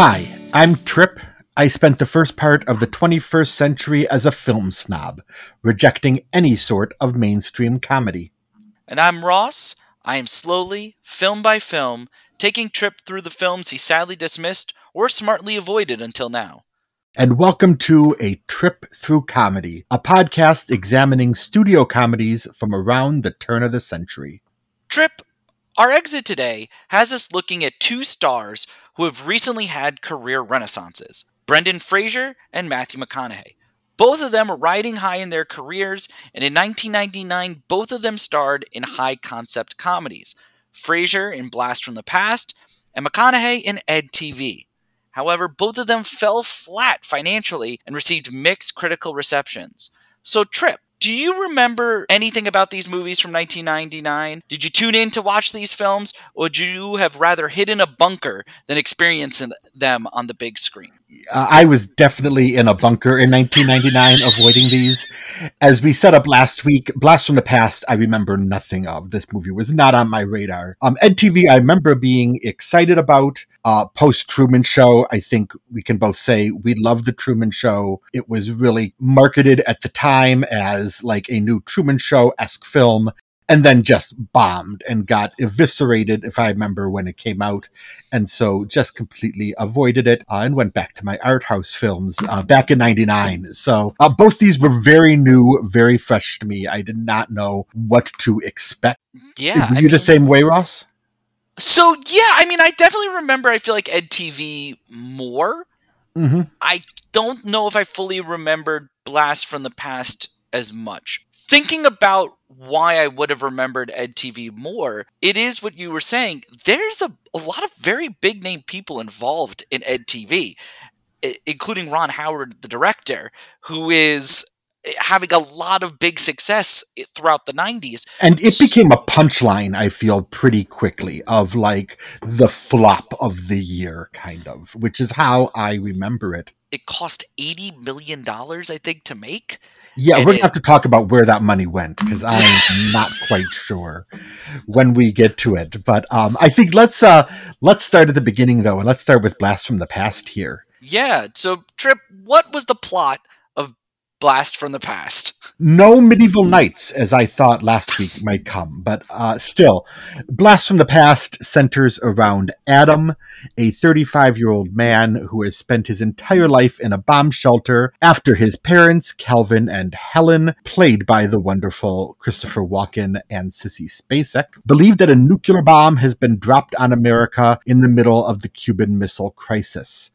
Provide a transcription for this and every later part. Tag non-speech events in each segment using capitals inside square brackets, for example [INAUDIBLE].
Hi, I'm Tripp. I spent the first part of the 21st century as a film snob, rejecting any sort of mainstream comedy. And I'm Ross. I am slowly, film by film, taking Tripp through the films he sadly dismissed or smartly avoided until now. And welcome to A Trip Through Comedy, a podcast examining studio comedies from around the turn of the century. Tripp, our exit today has us looking at two stars who have recently had career renaissances Brendan Fraser and Matthew McConaughey. Both of them are riding high in their careers, and in 1999, both of them starred in high concept comedies Fraser in Blast from the Past, and McConaughey in EdTV. However, both of them fell flat financially and received mixed critical receptions. So, Tripp, do you remember anything about these movies from 1999? Did you tune in to watch these films, or would you have rather hid in a bunker than experience them on the big screen? Uh, I was definitely in a bunker in 1999 avoiding these. As we set up last week, Blast from the Past, I remember nothing of. This movie was not on my radar. Um, Ed I remember being excited about. Uh, Post Truman Show, I think we can both say we love the Truman Show. It was really marketed at the time as like a new Truman Show esque film and then just bombed and got eviscerated, if I remember when it came out. And so just completely avoided it uh, and went back to my art house films uh, back in 99. So uh, both these were very new, very fresh to me. I did not know what to expect. Yeah. Were you I the same way, Ross? So yeah, I mean, I definitely remember. I feel like EdTV more. Mm-hmm. I don't know if I fully remembered Blast from the Past as much. Thinking about why I would have remembered EdTV more, it is what you were saying. There's a, a lot of very big name people involved in EdTV, including Ron Howard, the director, who is having a lot of big success throughout the 90s. And it became a punchline, I feel, pretty quickly of like the flop of the year, kind of, which is how I remember it. It cost $80 million, I think, to make. Yeah, and we're gonna have to talk about where that money went because I'm [LAUGHS] not quite sure when we get to it. But um, I think let's uh, let's start at the beginning though, and let's start with Blast from the Past here. Yeah. So, Tripp, what was the plot blast from the past. No medieval knights, as I thought last week might come, but uh, still, Blast from the Past centers around Adam, a 35 year old man who has spent his entire life in a bomb shelter after his parents, Calvin and Helen, played by the wonderful Christopher Walken and Sissy Spacek, believe that a nuclear bomb has been dropped on America in the middle of the Cuban Missile Crisis.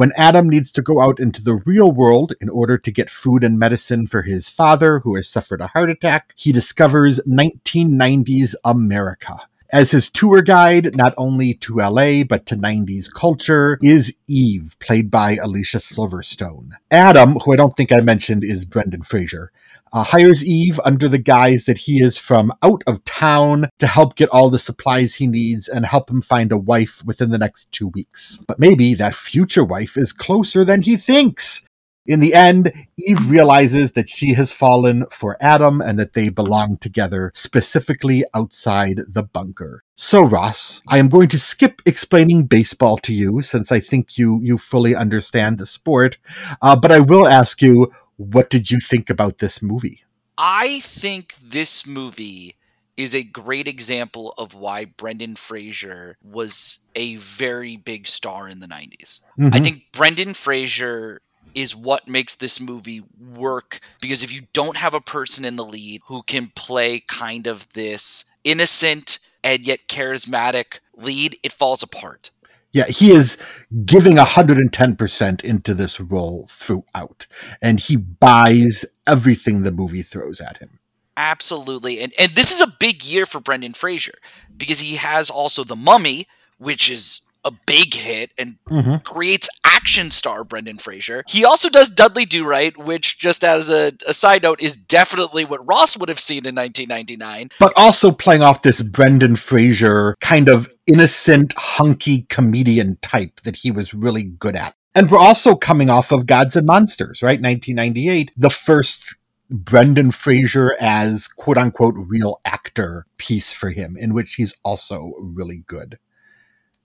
When Adam needs to go out into the real world in order to get food and medicine for his father, who has suffered a heart attack, he discovers 1990s America. As his tour guide, not only to LA, but to 90s culture, is Eve, played by Alicia Silverstone. Adam, who I don't think I mentioned, is Brendan Fraser uh, hires Eve under the guise that he is from out of town to help get all the supplies he needs and help him find a wife within the next two weeks. But maybe that future wife is closer than he thinks. In the end, Eve realizes that she has fallen for Adam and that they belong together, specifically outside the bunker. So, Ross, I am going to skip explaining baseball to you since I think you you fully understand the sport. Uh, but I will ask you, what did you think about this movie? I think this movie is a great example of why Brendan Fraser was a very big star in the 90s. Mm-hmm. I think Brendan Fraser is what makes this movie work because if you don't have a person in the lead who can play kind of this innocent and yet charismatic lead, it falls apart. Yeah, he is giving 110% into this role throughout, and he buys everything the movie throws at him. Absolutely. And and this is a big year for Brendan Fraser because he has also The Mummy, which is a big hit and mm-hmm. creates action star Brendan Fraser. He also does Dudley Do Right, which, just as a, a, side note, is definitely what Ross would have seen in 1999. But also playing off this Brendan Fraser kind of innocent, hunky comedian type that he was really good at. And we're also coming off of Gods and Monsters, right? 1998, the first Brendan Fraser as quote unquote real actor piece for him, in which he's also really good.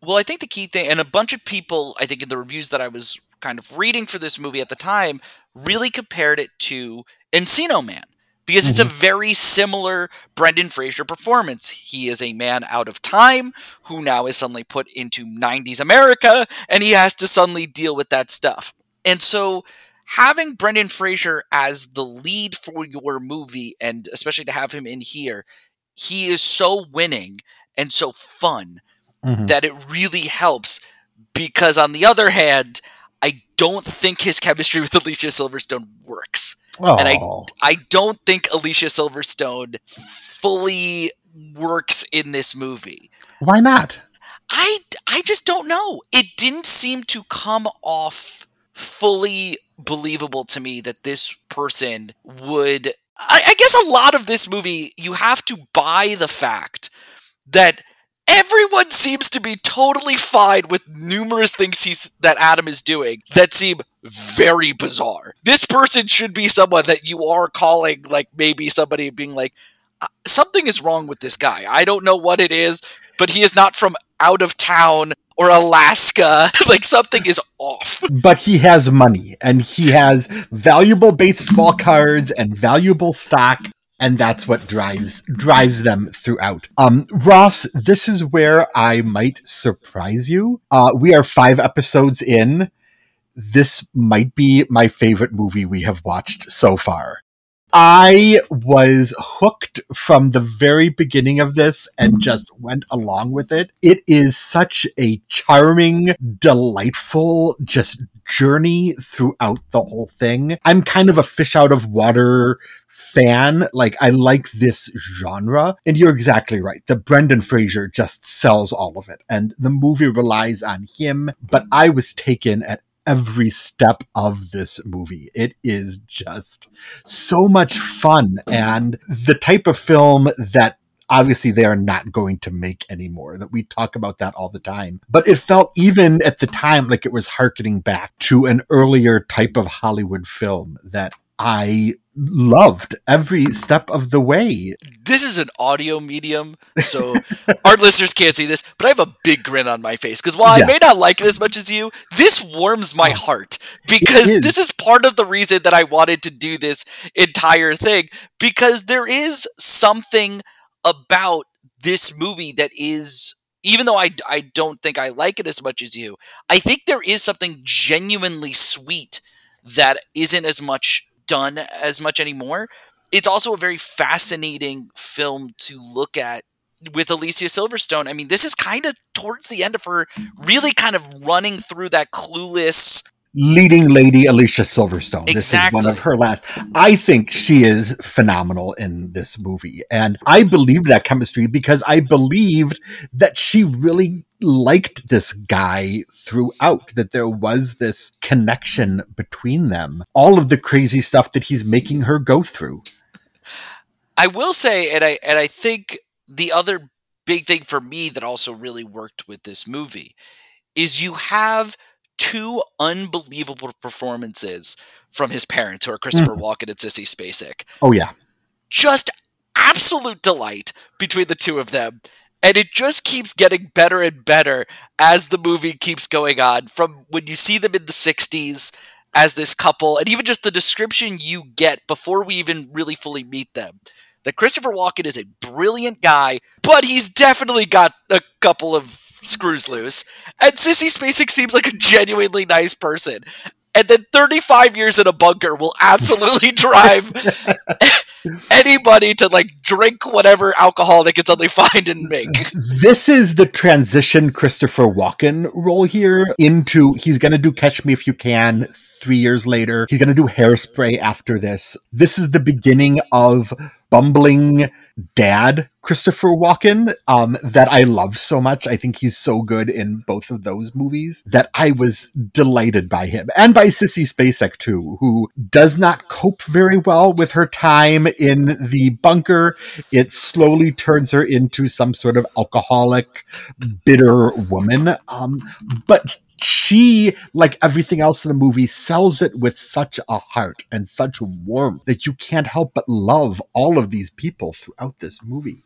Well, I think the key thing, and a bunch of people, I think in the reviews that I was kind of reading for this movie at the time, really compared it to Encino Man because it's a Mm-hmm. very similar Brendan Fraser performance. He is a man out of time who now is suddenly put into 90s America and he has to suddenly deal with that stuff. And so having Brendan Fraser as the lead for your movie and especially to have him in here, he is so winning and so fun Mhm. that it really helps because on the other hand, I don't think his chemistry [LAUGHS] with Alicia Silverstone works. And I- Oh. I don't think Alicia Silverstone fully works in this movie. Why not? I I just don't know. It didn't seem to come off fully believable to me that this person would. I, I guess a lot of this movie, you have to buy the fact that everyone seems to be totally fine with numerous things he's that Adam is doing that seem very bizarre. This person should be someone that you are calling like maybe somebody being like "Uh, something is wrong with this guy. I don't know what it is, but he is not from out of town or Alaska. [LAUGHS] like something is off. But he has money and he has valuable baseball cards and valuable stock. And that's what drives drives them throughout. Um, Ross, this is where I might surprise you. Uh, we are five episodes in. This might be my favorite movie we have watched so far. I was hooked from the very beginning of this and just went along with it. It is such a charming, delightful, just journey throughout the whole thing. I'm kind of a fish out of water fan. Like, I like this genre. And you're exactly right. The Brendan Fraser just sells all of it. And the movie relies on him. But I was taken at every step of this movie. It is just so much fun and the type of film that obviously they are not going to make anymore that we talk about that all the time but it felt even at the time like it was harkening back to an earlier type of hollywood film that i loved every step of the way This is an audio medium, so [LAUGHS] our listeners can't see this, but I have a big grin on my face because while Yeah. I may not like it as much as you, this warms my oh. heart because is. this is part of the reason that I wanted to do this entire thing because there is something about this movie that is even though I, I don't think I like it as much as you, I think there is something genuinely sweet that isn't as much done as much anymore. It's also a very fascinating film to look at with Alicia Silverstone. I mean, this is kind of towards the end of her really kind of running through that clueless leading lady Alicia Silverstone. This is one of her last. I think she is phenomenal in this movie. And I believed that chemistry because I believed that she really liked this guy throughout, that there was this connection between them. All of the crazy stuff that he's making her go through. I will say, and I and I think the other big thing for me that also really worked with this movie is you have two unbelievable performances from his parents, who are hmm. Christopher Walken and Sissy Spacek. Oh, yeah. Just absolute delight between the two of them. And it just keeps getting better and better as the movie keeps going on. From when you see them in the 60s as this couple, and even just the description you get before we even really fully meet them. That Christopher Walken is a brilliant guy, but he's definitely got a couple of screws loose. And Sissy Spacek seems like a genuinely nice person. And then 35 years in a bunker will absolutely [LAUGHS] drive [LAUGHS] anybody to like drink whatever alcohol they can suddenly find and make. This is the transition Christopher Walken role here into he's going to do Catch Me If You Can three years later. He's going to do Hairspray after this. This is the beginning of bumbling dad Christopher Walken um, that I love so much. I think he's so good in both of those movies that I was delighted by him and by Sissy Spacek too, who does not cope very well with her time in the bunker. It slowly turns her into some sort of alcoholic, bitter woman. Um, but she, like everything else in the movie, sells it with such a heart and such warmth that you can't help but love all of these people throughout this movie.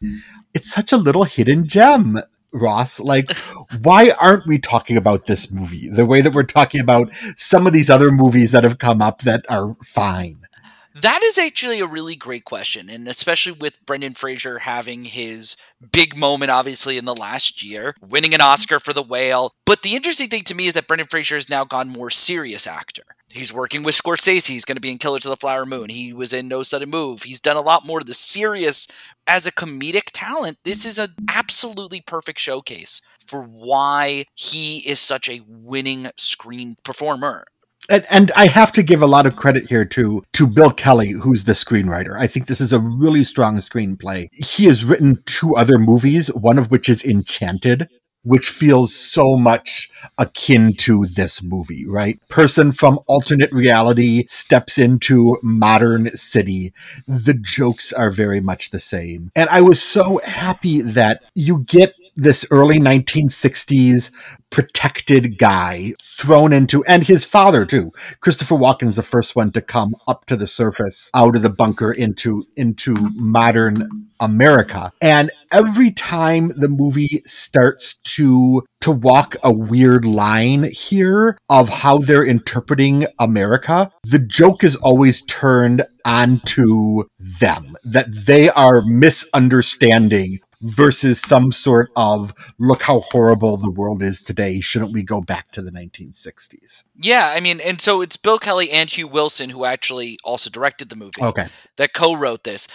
It's such a little hidden gem. Ross. Like, [LAUGHS] why aren't we talking about this movie the way that we're talking about some of these other movies that have come up that are fine? That is actually a really great question, and especially with Brendan Fraser having his big moment, obviously, in the last year, winning an mm-hmm. Oscar for The Whale. But the interesting thing to me is that Brendan Fraser has now gone more serious actor. He's working with Scorsese. He's going to be in Killers of the Flower Moon. He was in No Sudden Move. He's done a lot more of the serious as a comedic talent. This is an absolutely perfect showcase for why he is such a winning screen performer. And, and, I have to give a lot of credit here to to Bill Kelly, who's the screenwriter. I think this is a really strong screenplay. He has written two other movies, one of which is Enchanted, which feels so much akin to this movie, right? Person from alternate reality steps into modern city. The jokes are very much the same. And I was so happy that you get this early 1960s protected guy thrown into, and his father too. Christopher Walken is the first one to come up to the surface out of the bunker into, into modern America. And every time the movie starts to, to walk a weird line here of how they're interpreting America, the joke is always turned onto them, that they are misunderstanding versus some sort of look how horrible the world is today. Shouldn't we go back to the 1960s? Yeah, I mean, and so it's Bill Kelly and Hugh Wilson who actually also directed the movie. Okay. That co wrote this.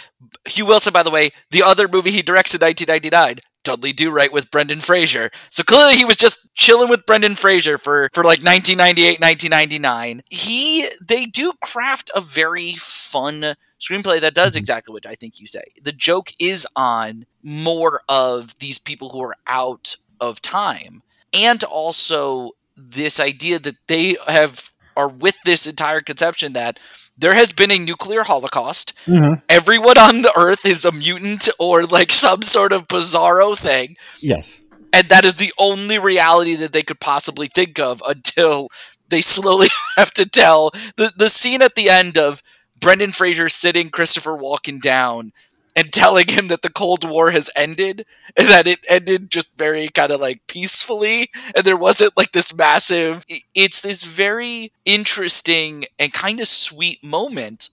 Hugh Wilson, by the way, the other movie he directs in 1999, Dudley Do Right with Brendan Fraser. So clearly he was just chilling with Brendan Fraser for for like 1998, 1999. He they do craft a very fun screenplay that does mm-hmm. exactly what I think you say. The joke is on more of these people who are out of time and also this idea that they have are with this entire conception that there has been a nuclear holocaust. Mm-hmm. Everyone on the earth is a mutant or like some sort of bizarro thing. Yes. And that is the only reality that they could possibly think of until they slowly [LAUGHS] have to tell the the scene at the end of Brendan Fraser sitting Christopher Walken down and telling him that the Cold War has ended and that it ended just very kind of like peacefully and there wasn't like this massive it's this very interesting and kind of sweet moment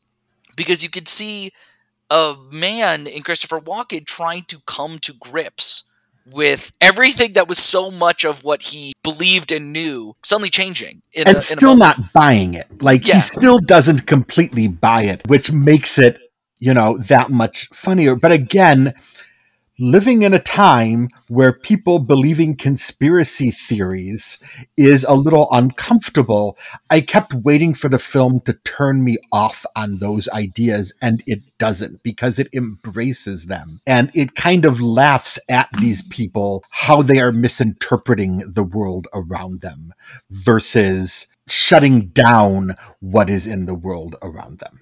because you could see a man in Christopher Walken trying to come to grips with everything that was so much of what he believed and knew suddenly changing and a, still not buying it like yeah. he still doesn't completely buy it which makes it you know, that much funnier. But again, living in a time where people believing conspiracy theories is a little uncomfortable, I kept waiting for the film to turn me off on those ideas, and it doesn't because it embraces them and it kind of laughs at these people how they are misinterpreting the world around them versus shutting down what is in the world around them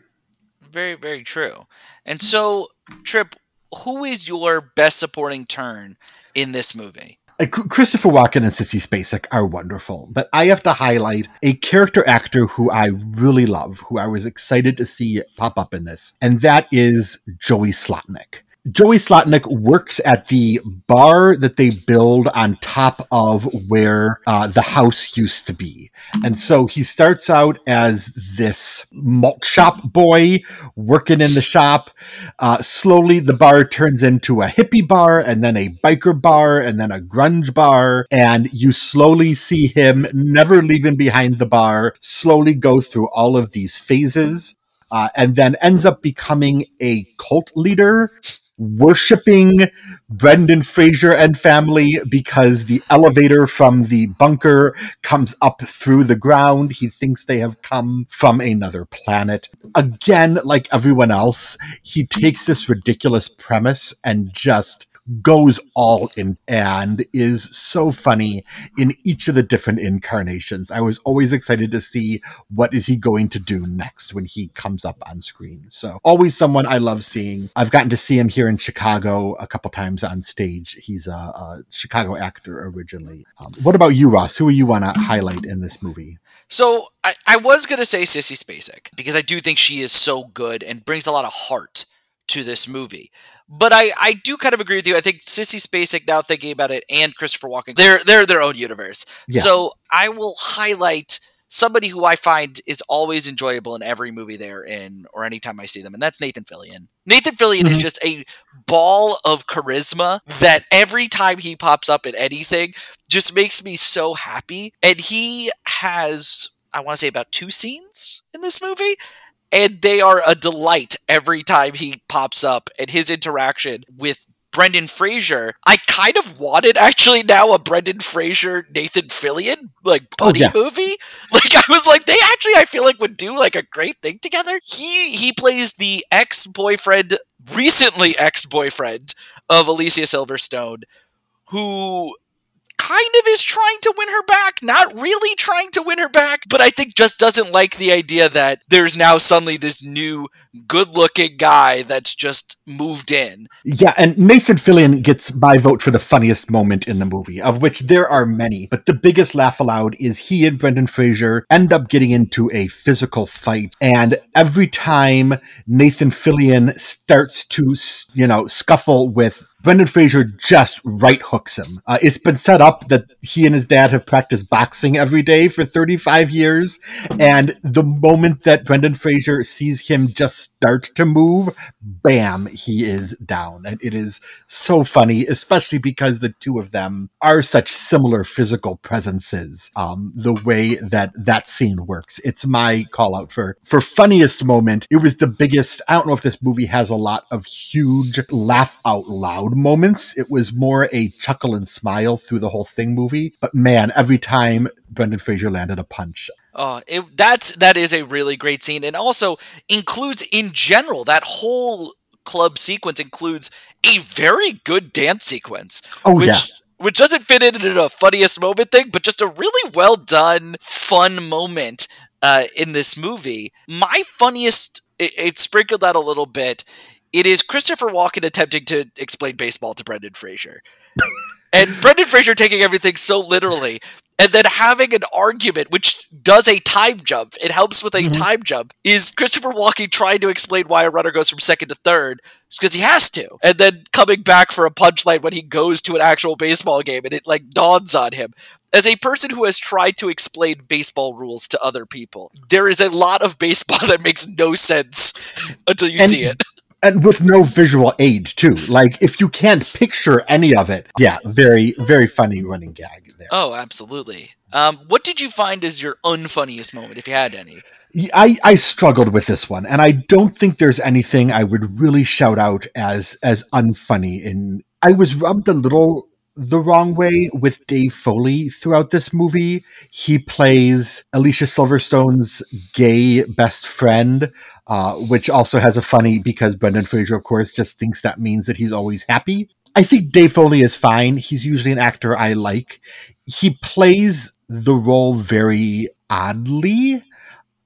very, very true. And so, Tripp, who is your best supporting turn in this movie? Uh, Christopher Walken and Sissy Spacek are wonderful, but I have to highlight a character actor who I really love, who I was excited to see pop up in this, and that is Joey Slotnick. Joey Slotnick works at the bar that they build on top of where uh, the house used to be. And so he starts out as this malt shop boy working in the shop. Uh, slowly, the bar turns into a hippie bar, and then a biker bar, and then a grunge bar. And you slowly see him never leaving behind the bar, slowly go through all of these phases. Uh, and then ends up becoming a cult leader worshiping Brendan Fraser and family because the elevator from the bunker comes up through the ground. He thinks they have come from another planet. Again, like everyone else, he takes this ridiculous premise and just goes all in and is so funny in each of the different incarnations. I was always excited to see what is he going to do next when he comes up on screen. So always someone I love seeing. I've gotten to see him here in Chicago a couple times on stage. He's a, a Chicago actor originally. Um, what about you, Ross? Who are you want to highlight in this movie? So I, I was gonna say Sissy Spacek because I do think she is so good and brings a lot of heart to this movie. But I, I do kind of agree with you. I think Sissy Spacek, now thinking about it, and Christopher Walken, they're they're their own universe. Yeah. So I will highlight somebody who I find is always enjoyable in every movie they're in or anytime I see them, and that's Nathan Fillion. Nathan Fillion is Mhm. just a ball of charisma that every time he pops up in anything just makes me so happy. And he has, I want to say, about two scenes in this movie. And they are a delight every time he pops up. And his interaction with Brendan Fraser, I kind of wanted actually now a Brendan Fraser Nathan Fillion like Oh, buddy yeah. movie. [LAUGHS] Like I was like, they actually I feel like would do like a great thing together. He he plays the ex boyfriend, recently ex boyfriend of Alicia Silverstone, who kind of is trying to win her back, not really trying to win her back, but I think just doesn't like the idea that there's now suddenly this new good looking guy that's just moved in. Yeah, and Nathan Fillion gets my vote for the funniest moment in the movie, of which there are many. But the biggest laugh aloud is he and Brendan Fraser end up getting into a physical fight, and every time Nathan Fillion starts to, you know, scuffle with Brendan Fraser just right hooks him. Uh, it's been set up that he and his dad have practiced boxing every day for 35 years, and the moment that Brendan Fraser sees him just start to move, bam, he is down. And it is so funny, especially because the two of them are such similar physical presences. Um, the way that that scene works, it's my call out for for funniest moment. It was the biggest. I don't know if this movie has a lot of huge laugh out loud moments. It was more a chuckle and smile through the whole thing movie. But man, every time Brendan Fraser landed a punch, Oh, it, that's that is a really great scene, and also includes in general that whole club sequence includes a very good dance sequence, oh which yeah. which doesn't fit in in a funniest moment thing, but just a really well done, fun moment uh, in this movie. My funniest, it, it sprinkled out a little bit. It is Christopher Walken attempting to explain baseball to Brendan Fraser. and Brendan Fraser taking everything so literally, and then having an argument which does a time jump. It helps with a Mhm. time jump. Is Christopher Walken trying to explain why a runner goes from second to third? Because he has to, and then coming back for a punchline when he goes to an actual baseball game, and it like dawns on him. As a person who has tried to explain baseball rules to other people, there is a lot of baseball [LAUGHS] that makes no sense until you And- see it. And with no visual aid too. Like if you can't picture any of it, yeah, very very funny running gag there. Oh, absolutely. Um, what did you find as your unfunniest moment, if you had any? I I struggled with this one, and I don't think there's anything I would really shout out as as unfunny. In I was rubbed a little the wrong way with Dave Foley throughout this movie. He plays Alicia Silverstone's gay best friend, uh, which also has a funny because Brendan Fraser, of course, just thinks that means that he's always happy. I think Dave Foley is fine. He's usually an actor I like. He plays the role very oddly.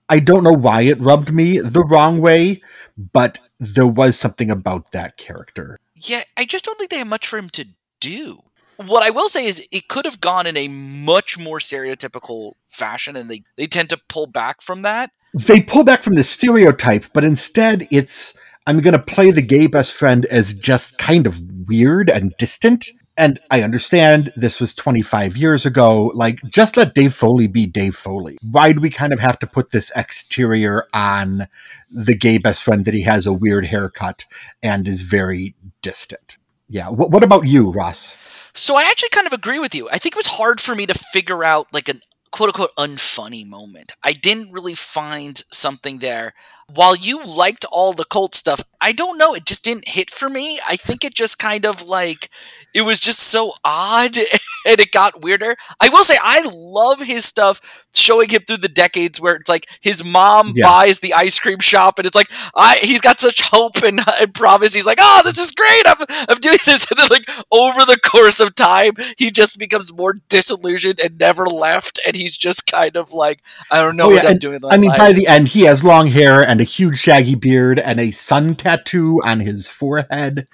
I don't know why it rubbed me the wrong way, but there was something about that character. Yeah, I just don't think they have much for him to do. What I will say is it could have gone in a much more stereotypical fashion, and they, they tend to pull back from that. They pull back from the stereotype, but instead it's I'm going to play the gay best friend as just kind of weird and distant. And I understand this was 25 years ago. Like, just let Dave Foley be Dave Foley. Why do we kind of have to put this exterior on the gay best friend that he has a weird haircut and is very distant? Yeah. What, what about you, Ross? So I actually kind of agree with you. I think it was hard for me to figure out like an quote unquote unfunny moment. I didn't really find something there. While you liked all the cult stuff, I don't know, it just didn't hit for me. I think it just kind of like it was just so odd [LAUGHS] and it got weirder. I will say I love his stuff showing him through the decades where it's like his mom Yeah. buys the ice cream shop and it's like I he's got such hope and, [LAUGHS] and promise. He's like, "Oh, this is great. I'm I'm doing [LAUGHS] this." And then like over the course of time, he just becomes more disillusioned and never left and he's just kind of like, "I don't know Oh, what yeah, I'm doing." I mean, life. by the end, he has long hair and a huge shaggy beard and a sun tattoo on his forehead.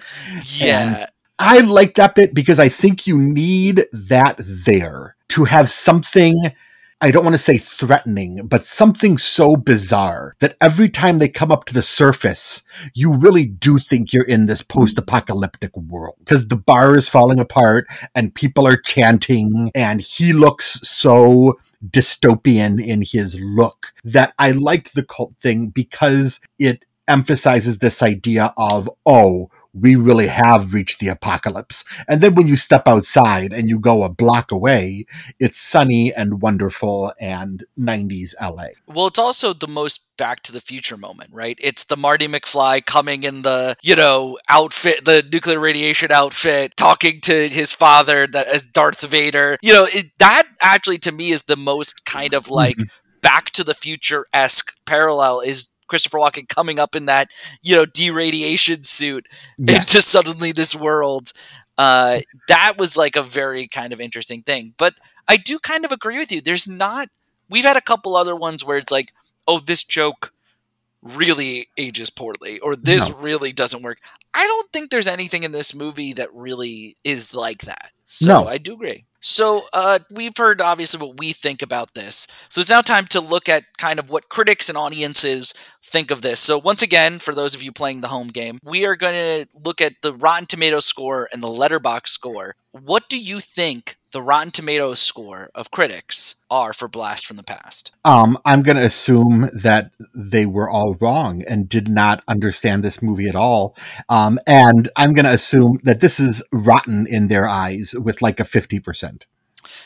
yeah. I like that bit because I think you need that there to have something I don't want to say threatening, but something so bizarre that every time they come up to the surface, you really do think you're in this post apocalyptic world because the bar is falling apart and people are chanting and he looks so dystopian in his look that I liked the cult thing because it emphasizes this idea of, oh, we really have reached the apocalypse. And then when you step outside and you go a block away, it's sunny and wonderful and 90s LA. Well, it's also the most back to the future moment, right? It's the Marty McFly coming in the, you know, outfit, the nuclear radiation outfit, talking to his father that as Darth Vader. You know, it, that actually to me is the most kind of like mm-hmm. back to the future esque parallel is Christopher Walken coming up in that, you know, deradiation suit yes. into suddenly this world. Uh, that was like a very kind of interesting thing. But I do kind of agree with you. There's not, we've had a couple other ones where it's like, oh, this joke really ages poorly or this no. really doesn't work. I don't think there's anything in this movie that really is like that. So no. I do agree. So uh, we've heard obviously what we think about this. So it's now time to look at kind of what critics and audiences think of this. So once again, for those of you playing the home game, we are going to look at the Rotten Tomatoes score and the Letterboxd score. What do you think the Rotten Tomatoes score of critics are for Blast from the Past? Um, I'm going to assume that they were all wrong and did not understand this movie at all. Um, and I'm going to assume that this is rotten in their eyes with like a 50%.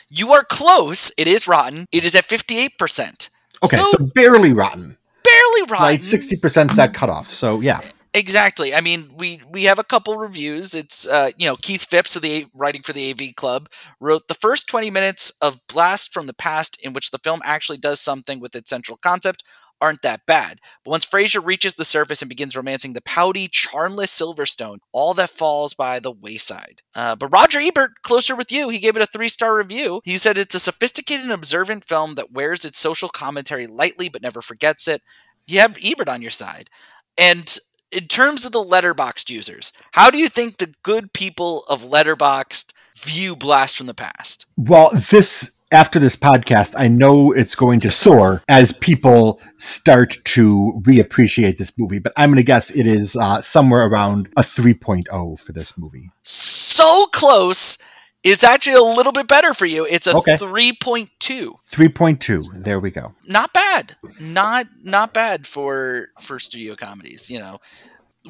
You are close. It is rotten. It is at 58%. Okay, so, so barely rotten. Barely rotten. Like 60% is that cutoff. So, yeah. Exactly. I mean, we we have a couple reviews. It's uh, you know Keith Phipps of the writing for the AV Club wrote the first twenty minutes of Blast from the Past, in which the film actually does something with its central concept, aren't that bad. But once Fraser reaches the surface and begins romancing the pouty, charmless Silverstone, all that falls by the wayside. Uh, but Roger Ebert, closer with you, he gave it a three star review. He said it's a sophisticated and observant film that wears its social commentary lightly but never forgets it. You have Ebert on your side. And in terms of the Letterboxd users, how do you think the good people of Letterboxd view Blast from the Past? Well, this after this podcast, I know it's going to soar as people start to reappreciate this movie, but I'm going to guess it is uh, somewhere around a 3.0 for this movie. So close. It's actually a little bit better for you. It's a okay. 3.2. 3.2. There we go. Not bad. Not not bad for for studio comedies, you know.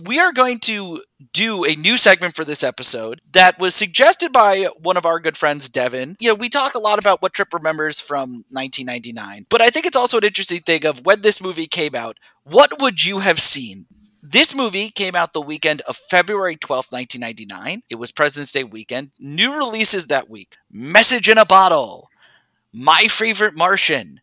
We are going to do a new segment for this episode that was suggested by one of our good friends, Devin. You know, we talk a lot about what Tripp remembers from 1999, but I think it's also an interesting thing of when this movie came out, what would you have seen? This movie came out the weekend of February 12th, 1999. It was President's Day weekend. New releases that week Message in a Bottle, My Favorite Martian,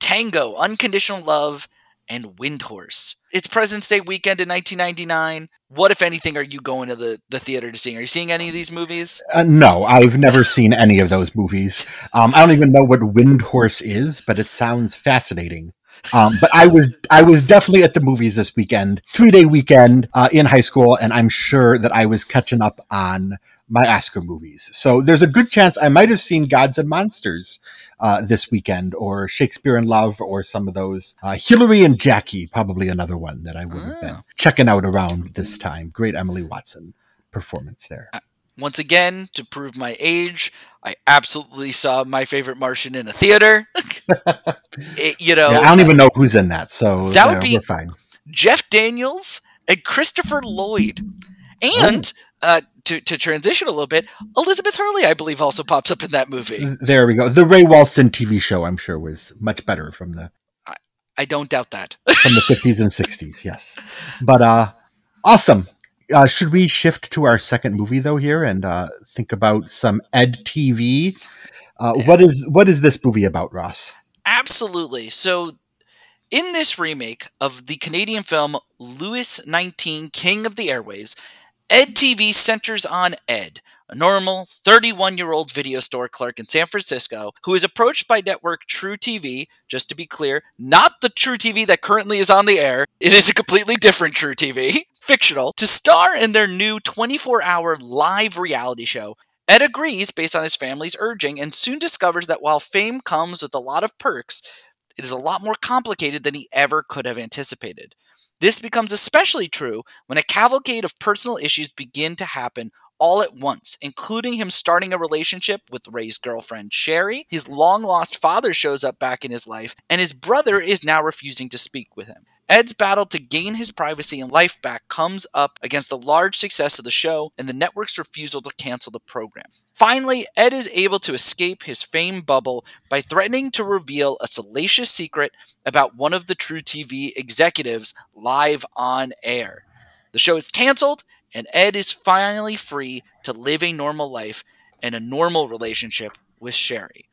Tango, Unconditional Love, and Windhorse. It's President's Day weekend in 1999. What, if anything, are you going to the, the theater to see? Are you seeing any of these movies? Uh, no, I've never seen any of those movies. Um, I don't even know what Windhorse is, but it sounds fascinating. Um, but I was I was definitely at the movies this weekend, three day weekend uh, in high school, and I'm sure that I was catching up on my Oscar movies. So there's a good chance I might have seen Gods and Monsters uh, this weekend, or Shakespeare in Love, or some of those. Uh, Hilary and Jackie, probably another one that I would have been ah. checking out around this time. Great Emily Watson performance there. Uh, once again, to prove my age, I absolutely saw my favorite Martian in a theater. [LAUGHS] it, you know, yeah, I don't even know who's in that, so that would be fine. Jeff Daniels and Christopher Lloyd, and uh, to to transition a little bit, Elizabeth Hurley, I believe, also pops up in that movie. There we go. The Ray Walston TV show, I'm sure, was much better from the. I, I don't doubt that from the 50s and 60s. [LAUGHS] Yes, but uh, awesome. Uh, should we shift to our second movie though here and uh, think about some EdTV? Uh, what is what is this movie about, Ross? Absolutely. So, in this remake of the Canadian film Louis 19, King of the Airwaves, EdTV centers on Ed, a normal 31 year old video store clerk in San Francisco who is approached by network True TV, just to be clear, not the True TV that currently is on the air. It is a completely different True TV, [LAUGHS] fictional, to star in their new 24 hour live reality show Ed agrees based on his family's urging and soon discovers that while fame comes with a lot of perks, it is a lot more complicated than he ever could have anticipated. This becomes especially true when a cavalcade of personal issues begin to happen all at once, including him starting a relationship with Ray's girlfriend Sherry. His long lost father shows up back in his life, and his brother is now refusing to speak with him. Ed's battle to gain his privacy and life back comes up against the large success of the show and the network's refusal to cancel the program. Finally, Ed is able to escape his fame bubble by threatening to reveal a salacious secret about one of the True TV executives live on air. The show is canceled, and Ed is finally free to live a normal life and a normal relationship with Sherry.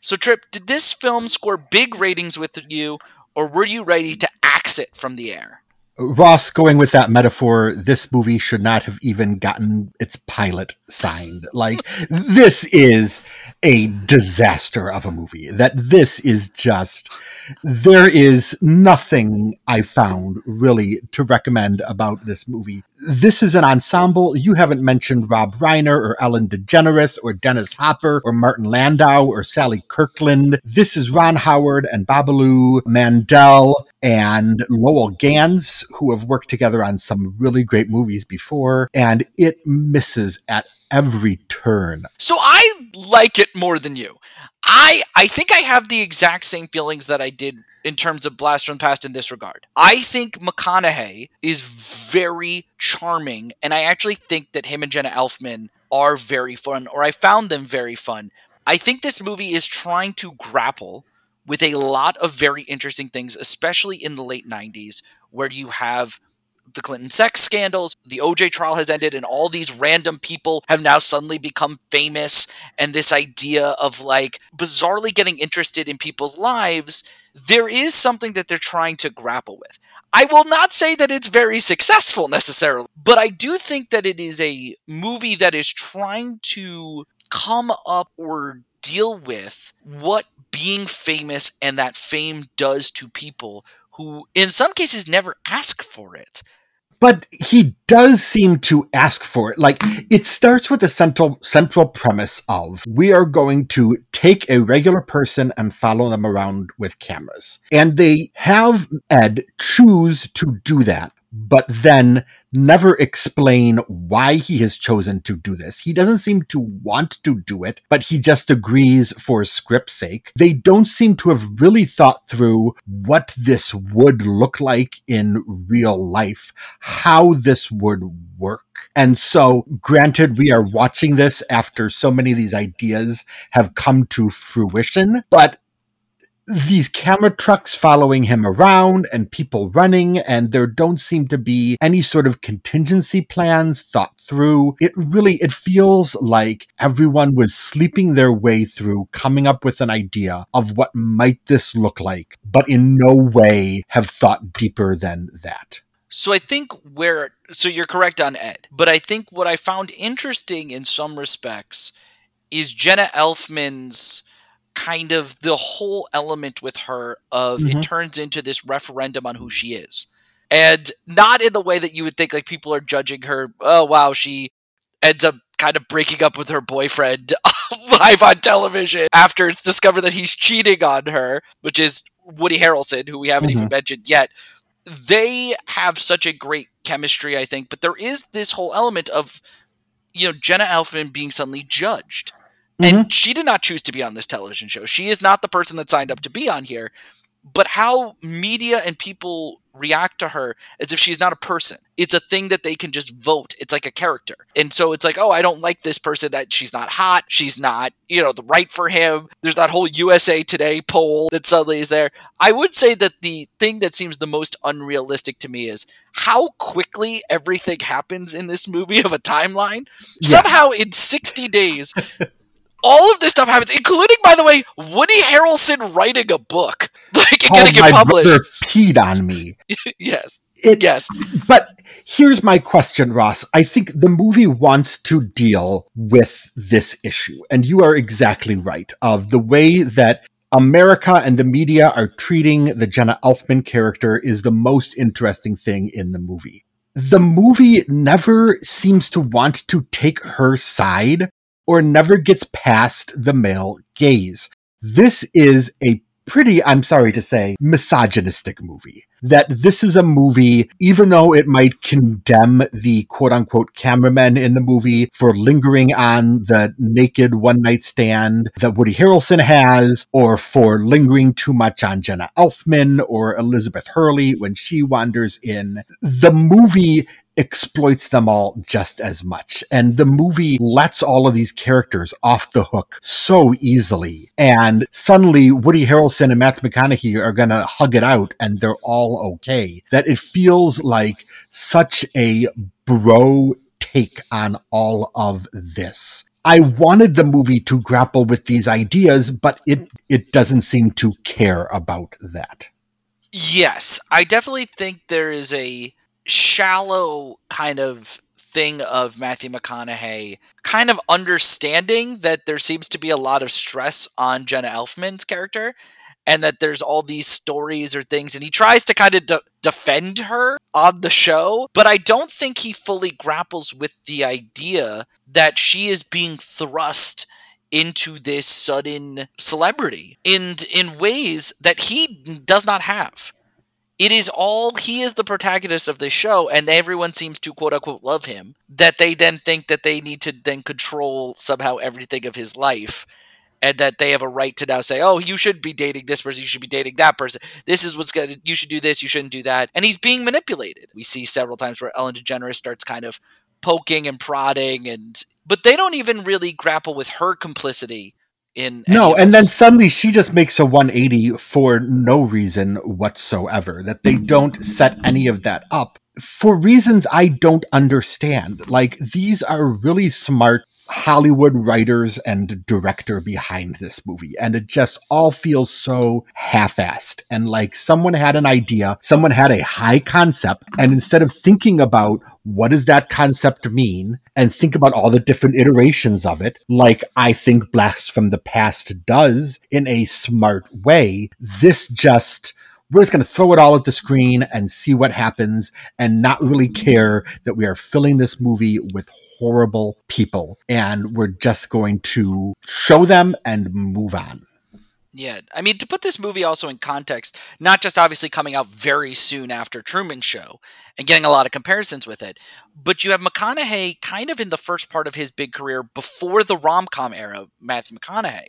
So, Tripp, did this film score big ratings with you, or were you ready to axe it from the air? Ross, going with that metaphor, this movie should not have even gotten its pilot signed. Like, this is a disaster of a movie. That this is just, there is nothing I found really to recommend about this movie. This is an ensemble. You haven't mentioned Rob Reiner or Ellen DeGeneres or Dennis Hopper or Martin Landau or Sally Kirkland. This is Ron Howard and Babaloo Mandel and Lowell Ganz, who have worked together on some really great movies before, and it misses at every turn. So I like it more than you. I I think I have the exact same feelings that I did in terms of Blast from the Past in this regard. I think McConaughey is very charming, and I actually think that him and Jenna Elfman are very fun, or I found them very fun. I think this movie is trying to grapple with a lot of very interesting things, especially in the late 90s, where you have the Clinton sex scandals, the OJ trial has ended, and all these random people have now suddenly become famous. And this idea of like bizarrely getting interested in people's lives, there is something that they're trying to grapple with. I will not say that it's very successful necessarily, but I do think that it is a movie that is trying to come up or deal with what being famous and that fame does to people who, in some cases, never ask for it. But he does seem to ask for it. Like it starts with the central central premise of we are going to take a regular person and follow them around with cameras. And they have Ed choose to do that but then never explain why he has chosen to do this. He doesn't seem to want to do it, but he just agrees for script's sake. They don't seem to have really thought through what this would look like in real life, how this would work. And so, granted, we are watching this after so many of these ideas have come to fruition, but these camera trucks following him around and people running, and there don't seem to be any sort of contingency plans thought through. It really, it feels like everyone was sleeping their way through coming up with an idea of what might this look like, but in no way have thought deeper than that. So I think where, so you're correct on Ed, but I think what I found interesting in some respects is Jenna Elfman's kind of the whole element with her of mm-hmm. it turns into this referendum on who she is. And not in the way that you would think like people are judging her, oh wow, she ends up kind of breaking up with her boyfriend [LAUGHS] live on television after it's discovered that he's cheating on her, which is Woody Harrelson, who we haven't mm-hmm. even mentioned yet. They have such a great chemistry, I think, but there is this whole element of you know Jenna Elfman being suddenly judged Mm-hmm. And she did not choose to be on this television show. She is not the person that signed up to be on here. But how media and people react to her as if she's not a person. It's a thing that they can just vote. It's like a character. And so it's like, oh, I don't like this person that she's not hot. She's not, you know, the right for him. There's that whole USA Today poll that suddenly is there. I would say that the thing that seems the most unrealistic to me is how quickly everything happens in this movie of a timeline. Yeah. Somehow in 60 days, [LAUGHS] all of this stuff happens, including, by the way, Woody Harrelson writing a book, [LAUGHS] like getting it published. Brother peed on me. [LAUGHS] yes. It, yes. But here's my question, Ross. I think the movie wants to deal with this issue, and you are exactly right. Of the way that America and the media are treating the Jenna Elfman character is the most interesting thing in the movie. The movie never seems to want to take her side or never gets past the male gaze. This is a pretty, I'm sorry to say, misogynistic movie. That this is a movie, even though it might condemn the quote unquote cameramen in the movie for lingering on the naked one night stand that Woody Harrelson has, or for lingering too much on Jenna Elfman or Elizabeth Hurley when she wanders in, the movie exploits them all just as much. And the movie lets all of these characters off the hook so easily. And suddenly Woody Harrelson and Matthew McConaughey are going to hug it out and they're all okay. That it feels like such a bro take on all of this. I wanted the movie to grapple with these ideas, but it, it doesn't seem to care about that. Yes, I definitely think there is a shallow kind of thing of Matthew McConaughey kind of understanding that there seems to be a lot of stress on Jenna Elfman's character and that there's all these stories or things and he tries to kind of de- defend her on the show but I don't think he fully grapples with the idea that she is being thrust into this sudden celebrity in in ways that he does not have it is all he is the protagonist of this show and everyone seems to quote unquote love him that they then think that they need to then control somehow everything of his life and that they have a right to now say oh you should be dating this person you should be dating that person. This is what's good you should do this you shouldn't do that. And he's being manipulated. We see several times where ellen degeneres starts kind of poking and prodding and but they don't even really grapple with her complicity in no and then suddenly she just makes a 180 for no reason whatsoever that they hmm. don't set any of that up for reasons i don't understand. Like these are really smart Hollywood writers and director behind this movie. And it just all feels so half assed. And like someone had an idea, someone had a high concept, and instead of thinking about what does that concept mean and think about all the different iterations of it, like I think Blast from the Past does in a smart way, this just we're just going to throw it all at the screen and see what happens and not really care that we are filling this movie with horrible people and we're just going to show them and move on. Yeah, I mean to put this movie also in context, not just obviously coming out very soon after Truman Show and getting a lot of comparisons with it, but you have McConaughey kind of in the first part of his big career before the rom com era, Matthew McConaughey.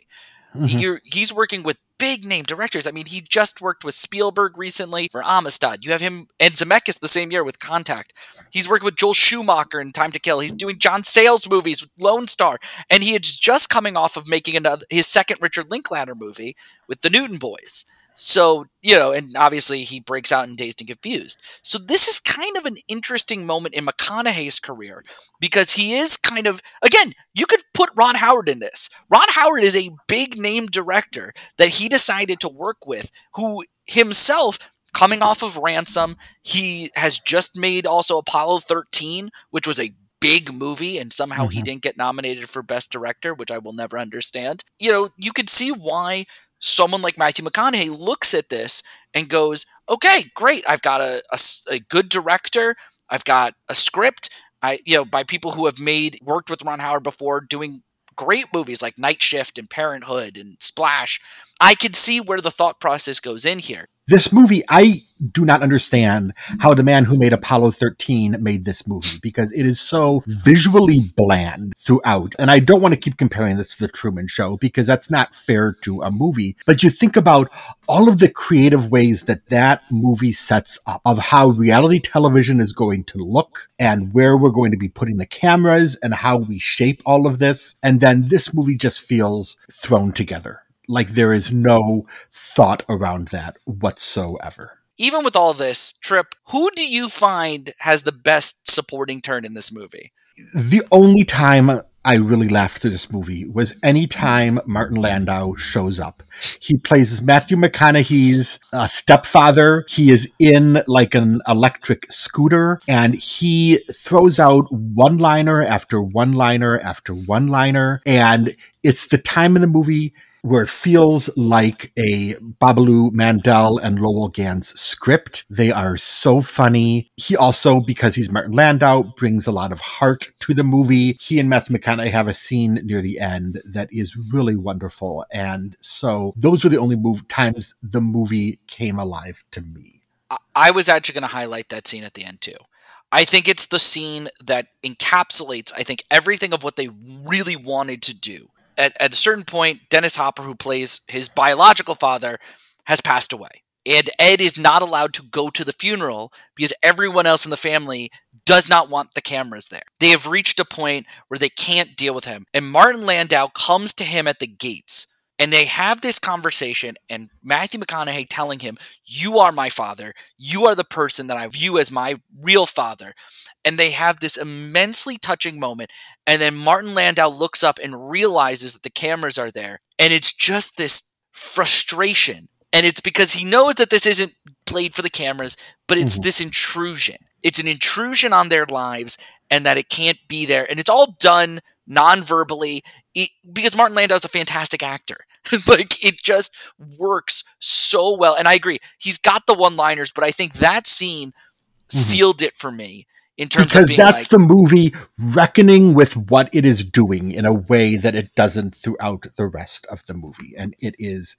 Mm-hmm. You're, he's working with big name directors. I mean, he just worked with Spielberg recently for Amistad. You have him and Zemeckis the same year with Contact. He's working with Joel Schumacher in Time to Kill. He's doing John Sayles movies with Lone Star, and he is just coming off of making another his second Richard Linklater movie with the Newton Boys. So, you know, and obviously he breaks out in Dazed and Confused. So this is kind of an interesting moment in McConaughey's career because he is kind of again, you could put Ron Howard in this. Ron Howard is a big name director that he decided to work with who himself coming off of Ransom, he has just made also Apollo 13, which was a big movie and somehow mm-hmm. he didn't get nominated for best director which i will never understand you know you could see why someone like Matthew McConaughey looks at this and goes, okay, great. I've got a, a, a, good director. I've got a script. I, you know, by people who have made, worked with Ron Howard before doing great movies like Night Shift and Parenthood and Splash. I could see where the thought process goes in here. This movie, I do not understand how the man who made Apollo 13 made this movie because it is so visually bland throughout. And I don't want to keep comparing this to The Truman Show because that's not fair to a movie. But you think about all of the creative ways that that movie sets up of how reality television is going to look and where we're going to be putting the cameras and how we shape all of this. And then this movie just feels thrown together like there is no thought around that whatsoever. Even with all this, Tripp, who do you find has the best supporting turn in this movie? The only time I really laughed through this movie was any time Martin Landau shows up. He plays Matthew McConaughey's uh, stepfather. He is in like an electric scooter and he throws out one liner after one liner after one liner. And it's the time in the movie where it feels like a Babaloo Mandel and Lowell Ganz script. They are so funny. He also, because he's Martin Landau, brings a lot of heart to the movie. He and Matthew McConaughey have a scene near the end that is really wonderful. And so those were the only move times the movie came alive to me. I was actually going to highlight that scene at the end too. I think it's the scene that encapsulates, I think, everything of what they really wanted to do. At, at a certain point, Dennis Hopper, who plays his biological father, has passed away. And Ed is not allowed to go to the funeral because everyone else in the family does not want the cameras there. They have reached a point where they can't deal with him. And Martin Landau comes to him at the gates and they have this conversation and Matthew McConaughey telling him, "You are my father. You are the person that I view as my real father." And they have this immensely touching moment and then Martin Landau looks up and realizes that the cameras are there and it's just this frustration. And it's because he knows that this isn't played for the cameras, but it's mm-hmm. this intrusion. It's an intrusion on their lives and that it can't be there. And it's all done non-verbally because Martin Landau is a fantastic actor. [LAUGHS] like it just works so well. And I agree, he's got the one-liners, but I think that scene mm-hmm. sealed it for me in terms because that's like, the movie reckoning with what it is doing in a way that it doesn't throughout the rest of the movie, and it is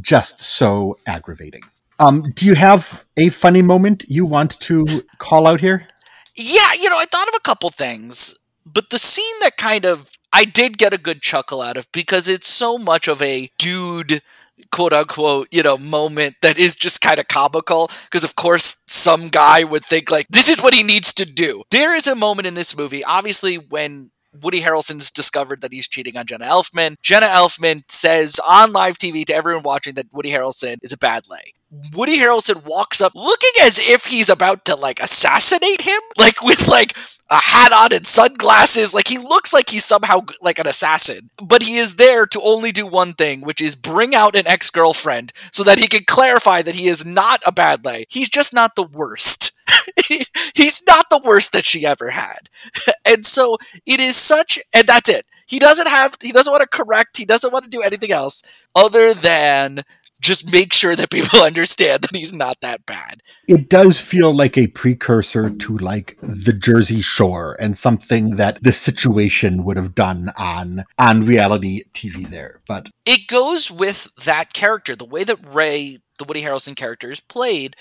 just so aggravating. Um, do you have a funny moment you want to call out here? Yeah, you know, I thought of a couple things, but the scene that kind of I did get a good chuckle out of because it's so much of a dude quote unquote, you know, moment that is just kind of comical because of course some guy would think like this is what he needs to do. There is a moment in this movie obviously when Woody Harrelson's discovered that he's cheating on Jenna Elfman. Jenna Elfman says on live TV to everyone watching that Woody Harrelson is a bad lay. Woody Harrelson walks up looking as if he's about to like assassinate him, like with like a hat on and sunglasses. Like he looks like he's somehow like an assassin, but he is there to only do one thing, which is bring out an ex girlfriend so that he can clarify that he is not a bad lay. He's just not the worst. [LAUGHS] he's not the worst that she ever had. [LAUGHS] and so it is such, and that's it. He doesn't have, he doesn't want to correct, he doesn't want to do anything else other than just make sure that people [LAUGHS] understand that he's not that bad. It does feel like a precursor to like the Jersey Shore and something that the situation would have done on on reality TV there. But it goes with that character. The way that Ray, the Woody Harrelson character, is played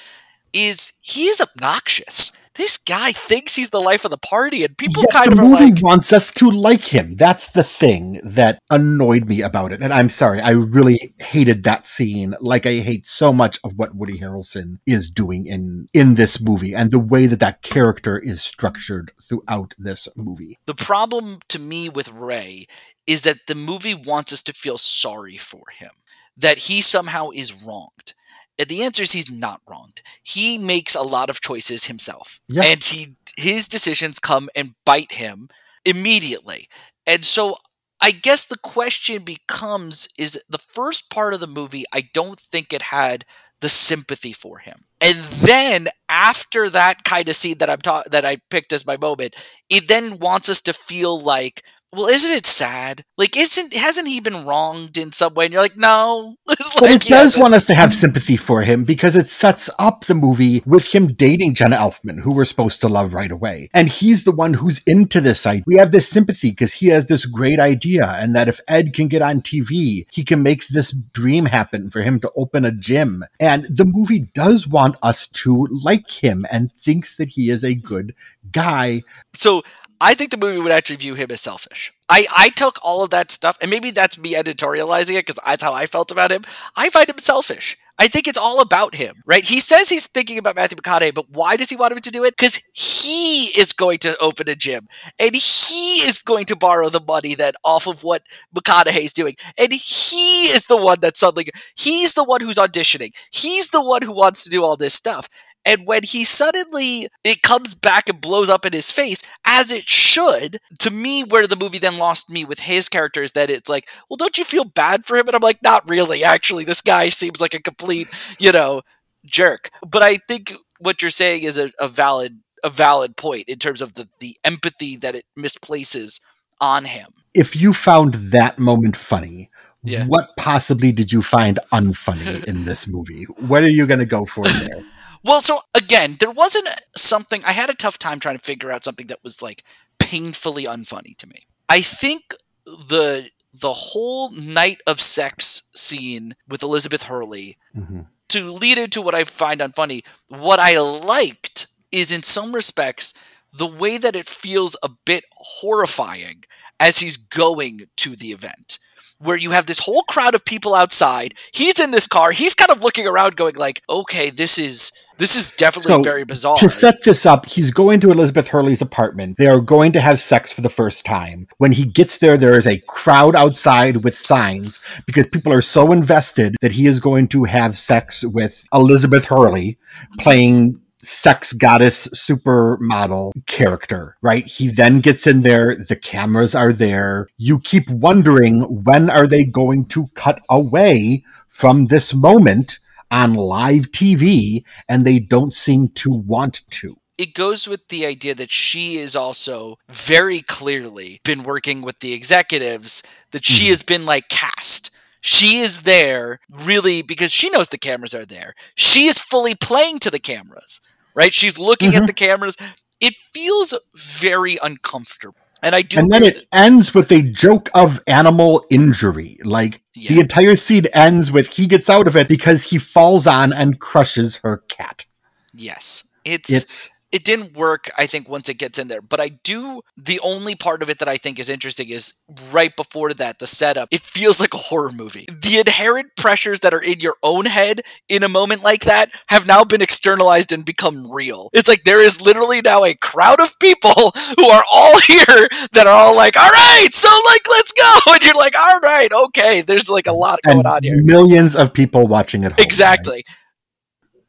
is he is obnoxious this guy thinks he's the life of the party, and people yes, kind the of movie like, wants us to like him. That's the thing that annoyed me about it. And I'm sorry, I really hated that scene. Like I hate so much of what Woody Harrelson is doing in in this movie, and the way that that character is structured throughout this movie. The problem to me with Ray is that the movie wants us to feel sorry for him, that he somehow is wronged the answer is he's not wronged. He makes a lot of choices himself. Yeah. And he his decisions come and bite him immediately. And so I guess the question becomes is the first part of the movie I don't think it had the sympathy for him. And then after that kind of scene that I'm ta- that I picked as my moment, it then wants us to feel like well, isn't it sad? Like, isn't hasn't he been wronged in some way? And you're like, no. [LAUGHS] like, but it does want us to have sympathy for him because it sets up the movie with him dating Jenna Elfman, who we're supposed to love right away, and he's the one who's into this idea. We have this sympathy because he has this great idea, and that if Ed can get on TV, he can make this dream happen for him to open a gym. And the movie does want us to like him and thinks that he is a good guy. So I think the movie would actually view him as selfish. I, I took all of that stuff, and maybe that's me editorializing it because that's how I felt about him. I find him selfish. I think it's all about him, right? He says he's thinking about Matthew McConaughey, but why does he want him to do it? Because he is going to open a gym, and he is going to borrow the money that off of what McConaughey's doing, and he is the one that suddenly he's the one who's auditioning. He's the one who wants to do all this stuff, and when he suddenly it comes back and blows up in his face, as it should, to me, where the movie then lost me with his character is that it's like, well, don't you feel bad for him? And I'm like, not really. Actually, this guy seems like a complete, you know, jerk. But I think what you're saying is a, a valid a valid point in terms of the the empathy that it misplaces on him. If you found that moment funny, Yeah. What possibly did you find unfunny [LAUGHS] in this movie? What are you going to go for there? Well, so again, there wasn't something I had a tough time trying to figure out something that was like painfully unfunny to me. I think the the whole night of sex scene with Elizabeth Hurley hmm to lead into what I find unfunny, what I liked is in some respects the way that it feels a bit horrifying as he's going to the event. Where you have this whole crowd of people outside. He's in this car. He's kind of looking around, going like, "Okay, this is this is definitely So, very bizarre." To set this up, he's going to Elizabeth Hurley's apartment. They are going to have sex for the first time. When he gets there, there is a crowd outside with signs because people are so invested that he is going to have sex with Elizabeth Hurley playing sex goddess supermodel character, right? He then gets in there, the cameras are there. You keep wondering when are they going to cut away from this moment on live TV and they don't seem to want to. it goes with the idea that she is also very clearly been working with the executives that she Mhm. has been like cast she is there really because she knows the cameras are there she is fully playing to the cameras right she's looking at Mhm. the cameras it feels very uncomfortable and i do And then it ends with a joke of animal injury. Like the entire scene ends with he gets out of it because he falls on and crushes her cat. yes it's It's it didn't work i think once it gets in there. But i do the only part of it that i think is interesting is right before that the setup it feels like a horror movie. The inherent pressures that are in your own head in a moment like that have now been externalized and become real. It's like there is literally now a crowd of people [LAUGHS] who are all here that are all like all right so like let's go. [LAUGHS] And you're like all right okay there's like a lot going and on here. millions of people watching it. Exactly.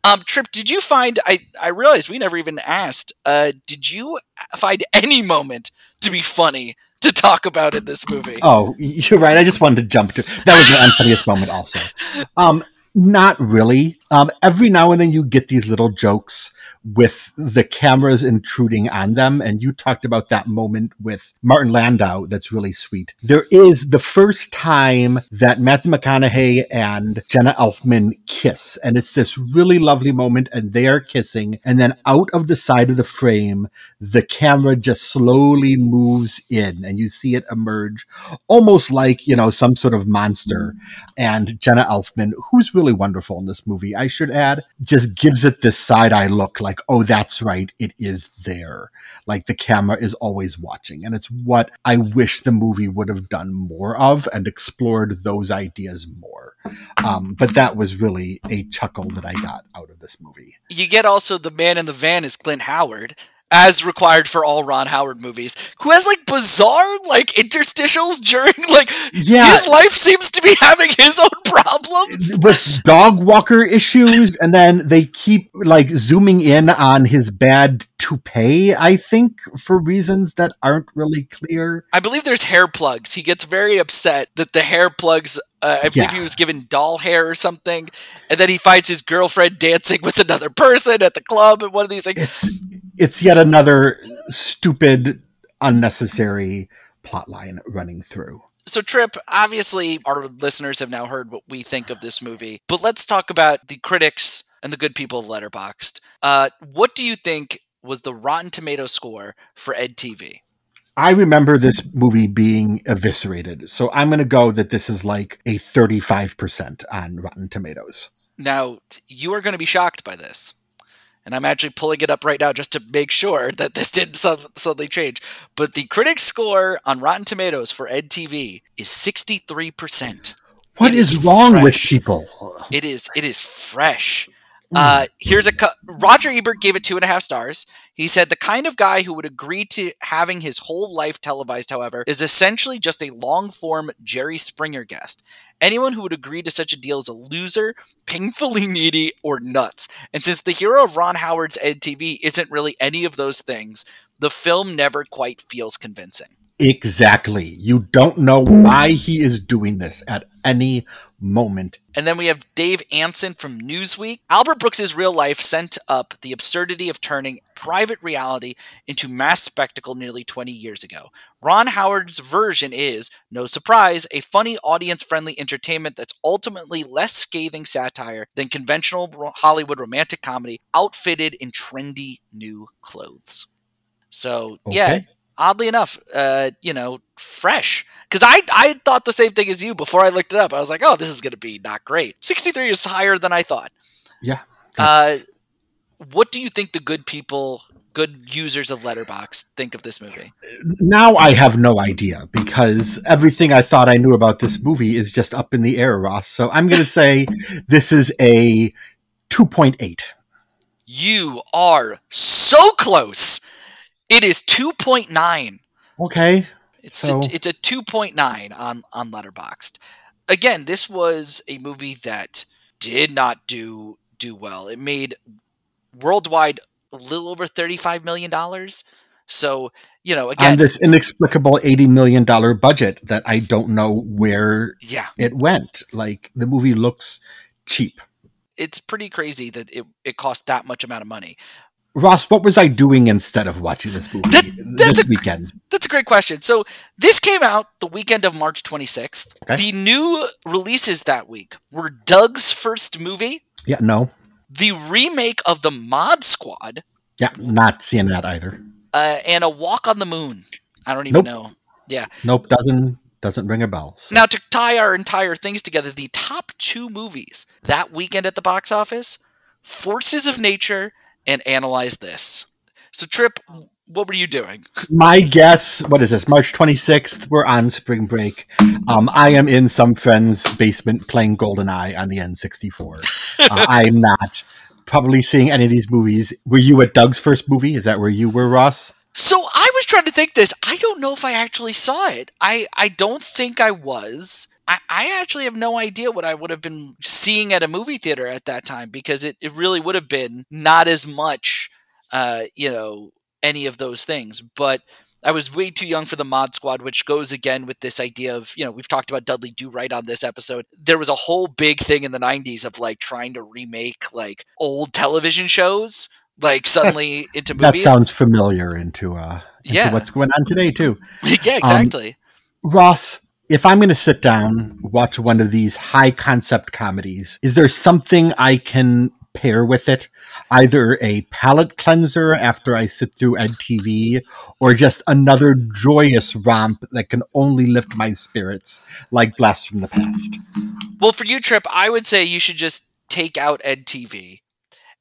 Um, Tripp, did you find? I I realized we never even asked. Uh, did you find any moment to be funny to talk about in this movie? Oh, you're right. I just wanted to jump to that was the unfunniest moment also. Um, not really. Um, every now and then you get these little jokes with the cameras intruding on them, and you talked about that moment with Martin Landau. That's really sweet. There is the first time that Matthew McConaughey and Jenna Elfman kiss, and it's this really lovely moment, and they are kissing, and then out of the side of the frame, the camera just slowly moves in, and you see it emerge almost like you know some sort of monster and jenna elfman who's really wonderful in this movie i should add just gives it this side eye look like oh that's right it is there. Like the camera is always watching and it's what i wish the movie would have done more of and explored those ideas more. Um, but that was really a chuckle that i got out of this movie. You get also the man in the van is Clint Howard, as required for all Ron Howard movies, who has like bizarre like interstitials during like yeah his life seems to be having his own problems. [LAUGHS] with dog walker issues and then they keep like zooming in on his bad toupee i think for reasons that aren't really clear I believe there's hair plugs. He gets very upset that the hair plugs. Uh, I believe Yeah. he was given doll hair or something, and then he finds his girlfriend dancing with another person at the club. And one of these things. it's it's yet another stupid unnecessary plot line running through So, Tripp, obviously, our listeners have now heard what we think of this movie, but let's talk about the critics and the good people of Letterboxd. Uh, what do you think was the Rotten Tomato score for EdTV? I remember this movie being eviscerated, so I'm going to go that this is like a 35% on Rotten Tomatoes. Now, you are going to be shocked by this. And I'm actually pulling it up right now just to make sure [LAUGHS] that this didn't sud- suddenly change. But the critic score on Rotten Tomatoes for EdTV is 63%. What is, is wrong with fresh. people? It is it is fresh. Uh, here's a cu- Roger Ebert gave it two and a half stars. He said the kind of guy who would agree to having his whole life televised, however, is essentially just a long form Jerry Springer guest. Anyone who would agree to such a deal is a loser, painfully [LAUGHS] needy, or nuts. And since the hero of Ron Howard's EdTV isn't really any of those things, the film never quite feels convincing. Exactly. You don't know why he is doing this at any moment. And then we have Dave Ansen from Newsweek. Albert Brooks's real life sent up the absurdity of turning private reality into mass spectacle nearly 20 years ago. Ron Howard's version is, no surprise, a funny, audience friendly entertainment that's ultimately less scathing satire than conventional Hollywood romantic comedy outfitted in trendy new clothes. So, okay. yeah, oddly enough, uh, you know, fresh. Because I, I thought the same thing as you before I looked it up. I was like, oh, this is going to be not great. 63 is higher than I thought. Yeah. Uh, what do you think the good people, good users of Letterboxd think of this movie? Now I have no idea because everything I thought I knew about this movie is just up in the air, Ross. So I'm going to say [LAUGHS] this is a 2.8. You are so close. It is 2.9. Okay. It's so. a, it's a 2.9 on on Letterboxd. Again, this was a movie that did not do do well. It made worldwide a little over 35 million dollars. So, you know, again, on this inexplicable 80 million dollar budget that I don't know where yeah. it went. Like the movie looks cheap. It's pretty crazy that it, it cost that much amount of money. Ross, what was I doing instead of watching this movie that, this a, weekend? That's a great question. So this came out the weekend of March 26th. Okay. The new releases that week were Doug's first movie. Yeah, no. The remake of the Mod Squad. Yeah, not seeing that either. Uh, and a Walk on the Moon. I don't even nope. know. Yeah. Nope, doesn't doesn't ring a bell. So. Now to tie our entire things together, the top two movies that weekend at the box office: Forces of Nature and analyze this. So, Tripp, what were you doing? My guess, what is this, March 26th? We're on spring break. Um, I am in some friend's basement playing GoldenEye on the N64. Uh, [LAUGHS] I'm not probably seeing any of these movies. Were you at Doug's first movie? Is that where you were, Ross? So I was trying to think this. I don't know if I actually saw it. I, I don't think I was. I, I actually have no idea what I would have been seeing at a movie theater at that time because it, it really would have been not as much, uh, you know, any of those things. But I was way too young for the Mod Squad, which goes again with this idea of, you know, we've talked about Dudley Do Right on this episode. There was a whole big thing in the 90s of like trying to remake like old television shows, like suddenly [LAUGHS] into movies. That sounds familiar into, uh, into yeah. what's going on today, too. [LAUGHS] yeah, exactly. Um, Ross, if I'm going to sit down, watch one of these high concept comedies, is there something I can pair with it? Either a palate cleanser after I sit through EdTV, or just another joyous romp that can only lift my spirits, like Blast from the Past? Well, for you, Tripp, I would say you should just take out EdTV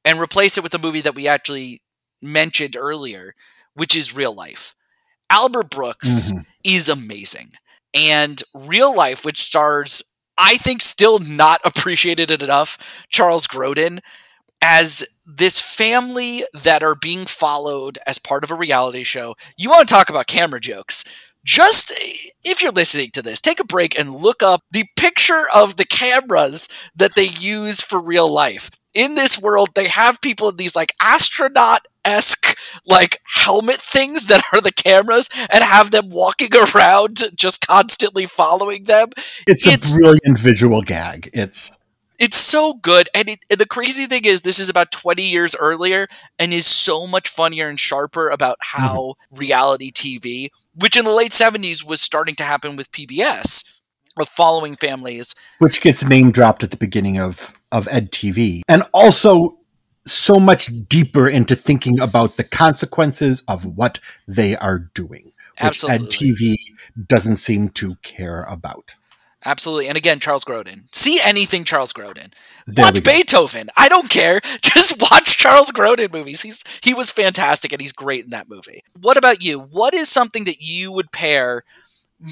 and replace it with a movie that we actually mentioned earlier, which is Real Life. Albert Brooks mm-hmm. is amazing and Real Life, which stars, I think, still not [LAUGHS] appreciated enough, Charles Grodin as this family that are being followed as part of a reality show. You want to talk about camera jokes? Just if you're listening to this, take a break and look up the picture of the cameras that they use for real life. In this world, they have people in these like astronaut esque like helmet things that are the cameras and have them walking [LAUGHS] around just constantly following them. It's, it's a brilliant visual gag. It's it's so good, and, it, and, the crazy thing is, this is about 20 years earlier, and is so much funnier and sharper about how mm-hmm. reality TV, which in the late 70s was starting to happen with PBS, of following families, which gets name dropped at the beginning of of EdTV, and also so much deeper into thinking about the consequences of what they are doing, which Absolutely. TV doesn't seem to care about. Absolutely. And again, Charles Grodin. See anything Charles Grodin. There watch Beethoven. I don't care. [LAUGHS] Just watch Charles Grodin movies. He's he was fantastic and he's great in that movie. What about you? What is something that you would pair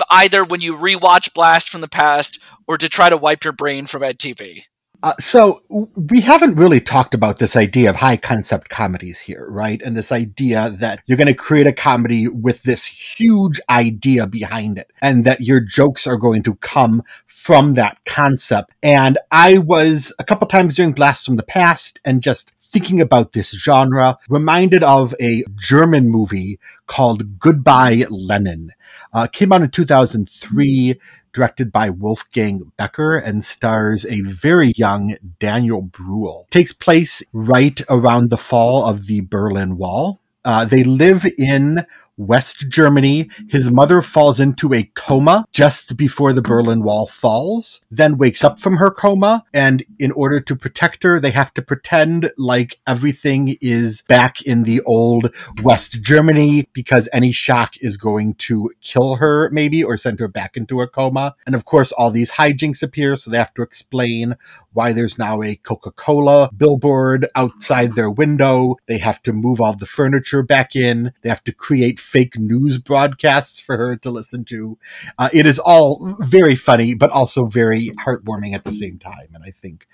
either when you rewatch Blast from the Past or to try to wipe your brain from EdTV? Uh, so we haven't really talked about this idea of high concept comedies here, right? And this idea that you're going to create a comedy with this huge idea behind it and that your jokes are going to come from that concept. And I was a couple times during Blast from the Past and just thinking about this genre, reminded of a German movie called Goodbye Lenin. Uh, came out in 2003 directed by Wolfgang Becker and stars a very young Daniel Bruhl. Takes place right around the fall of the Berlin Wall. Uh, they live in West Germany. His mother falls into a coma just before the Berlin Wall falls, then wakes up from her coma. And in order to protect her, they have to pretend like everything is back in the old West Germany because any shock is going to kill her, maybe, or send her back into a coma. And of course, all these hijinks appear, so they have to explain why there's now a Coca Cola billboard outside their window. They have to move all the furniture back in. They have to create fake news broadcasts for her to listen to. Uh, it is all very funny, but also very heartwarming at the same time. And I think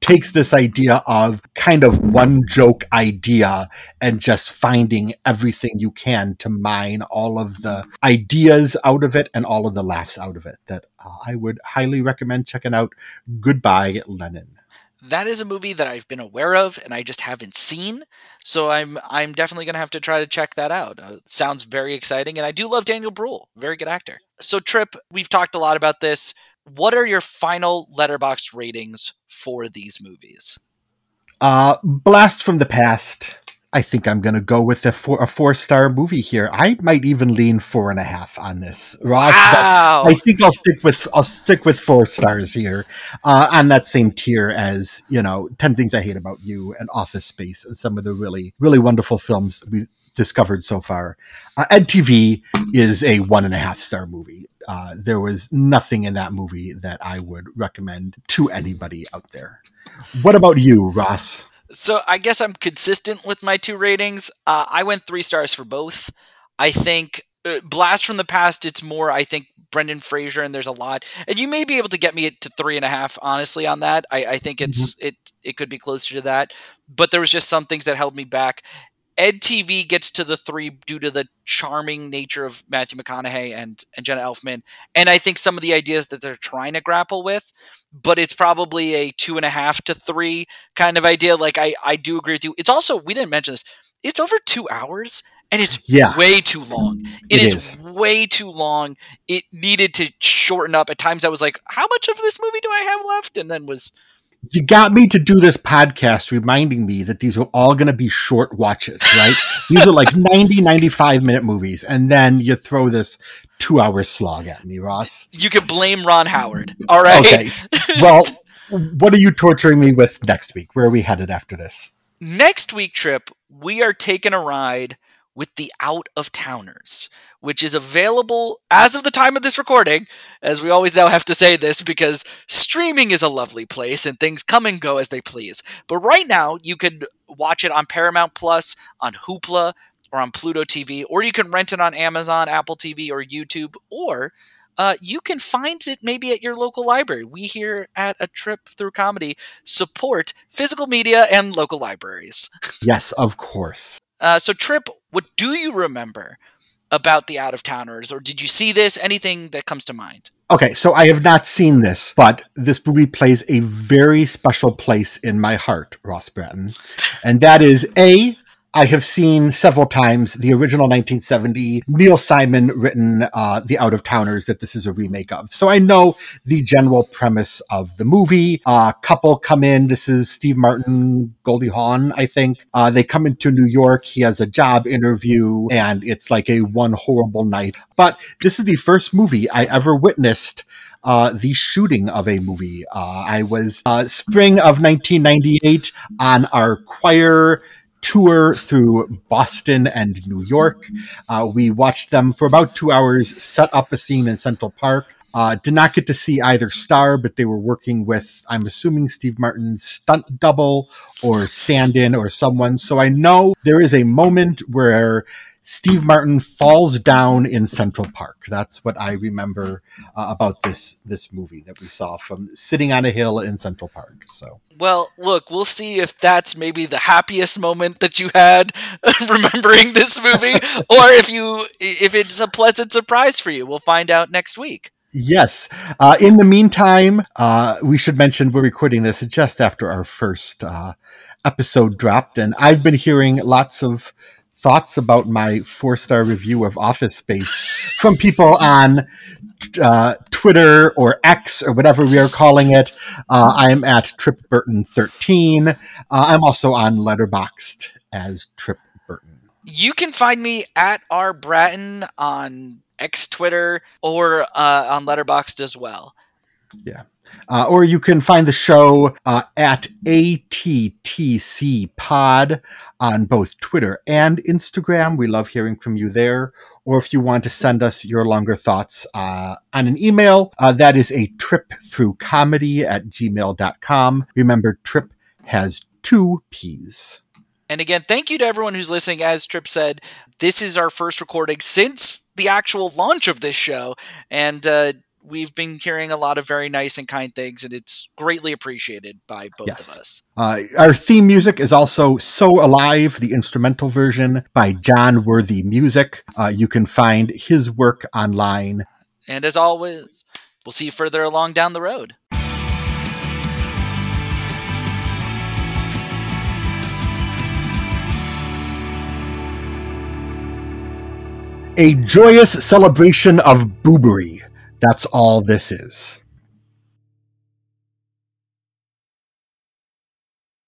takes this idea of kind of one joke idea and just finding everything you can to mine all of the ideas out of it and all of the laughs out of it that uh, I would highly recommend checking out. Goodbye, Lenin that is a movie that I've been aware of and I just haven't seen. So I'm I'm definitely going to have to try to check that out. Uh, sounds very exciting and I do love Daniel Bruhl, very good actor. So Tripp, we've talked a lot about this. What are your final Letterboxd ratings for these movies? Uh Blast from the Past I think I'm going to go with a four, a four star movie here. I might even lean four and a half on this, Ross. Wow. I think I'll stick with I'll stick with four stars here, uh, on that same tier as you know, Ten Things I Hate About You and Office Space and some of the really really wonderful films we discovered so far. Uh, EdTV is a one and a half star movie. Uh, there was nothing in that movie that I would recommend to anybody out there. What about you, Ross? So I guess I'm consistent with my two ratings. Uh, I went three stars for both. I think uh, Blast from the Past, it's more, I think, Brendan Fraser, and there's a lot. And you may be able to get me to three and a half, honestly, on that. I, I think it's mm-hmm. it it could be closer to that. But there was just some things that held me back. EdTV gets to the three due to the charming nature of Matthew McConaughey and, and Jenna Elfman. And I think some of the ideas that they're trying to grapple with, but it's probably a two and a half to three kind of idea. Like I, I do agree with you. It's also, we didn't mention this, it's over two hours and it's yeah. way too long. it, it is, is, way too long. It needed to shorten up. At times I was like, how much of this movie do I have left? And then was you got me to do this podcast reminding me that these are all going to be short watches, right? these are like [LAUGHS] 90, 95 minute movies. And then you throw this two hour slog at me, Ross. You can blame Ron Howard. All right. Okay. [LAUGHS] Well, what are you torturing me with next week? Where are we headed after this? Next week, Tripp, we are taking a ride with the Out of Towners, which is available as of the time of this recording, as we always now have to say this because streaming is a lovely place and things come and go as they please. But right now, you could watch it on Paramount Plus, on Hoopla, or on Pluto TV, or you can rent it on Amazon, Apple TV, or YouTube, or uh, you can find it maybe at your local library. We here at A Trip Through Comedy support physical media and local libraries. Yes, of course. Uh, so, Tripp, what do you remember about the Out of Towners, or did you see this? Anything that comes to mind? Okay, so I have not seen this, but this movie plays a very special place in my heart, Ross Bratton. And that is A, I have seen several times the original 1970 Neil Simon written uh, The Out of Towners that this is a remake of. So I know the general premise of the movie. A uh, couple come in. This is Steve Martin, Goldie Hawn, I think. Uh, they come into New York. He has a job interview and it's like a one horrible night. But this is the first movie I ever witnessed uh, the shooting of a movie. Uh, I was uh, spring of 1998 on our choir tour through Boston and New York. Uh, we watched them for about two hours, set up a scene in Central Park. Uh, did not get to see either star, but they were working with, I'm assuming, Steve Martin's stunt double or stand in or someone. So I know there is a moment where Steve Martin falls down in Central Park. That's what I remember uh, about this this movie that we saw from sitting on a hill in Central Park. So, well, look, we'll see if that's maybe the happiest moment that you had [LAUGHS] remembering this movie, [LAUGHS] or if you if it's a pleasant surprise for you. We'll find out next week. Yes. Uh, in the meantime, uh, we should mention we're recording this just after our first uh, episode dropped, and I've been hearing lots of thoughts about my four star review of Office Space from people on uh, Twitter or X or whatever we are calling it. Uh, I am at Tripp Burton 13. Uh, I'm also on Letterboxd as Tripp Burton. You can find me at R Bratton on X Twitter or uh, on Letterboxd as well. Yeah. Uh, or you can find the show uh, at ATTC Pod on both Twitter and Instagram. We love hearing from you there. Or if you want to send us your longer thoughts uh, on an email, uh, that is a trip through comedy at gmail.com. Remember, trip has two P's. And again, thank you to everyone who's listening. As Tripp said, this is our first recording since the actual launch of this show. And uh, we've been hearing a lot of very nice and kind things, and it's greatly appreciated by both yes. of us. Uh, our theme music is also So Alive, the instrumental version by Jon Worthy Music. Uh, you can find his work online. And as always, we'll see you further along down the road. A joyous celebration of boobery that's all this is.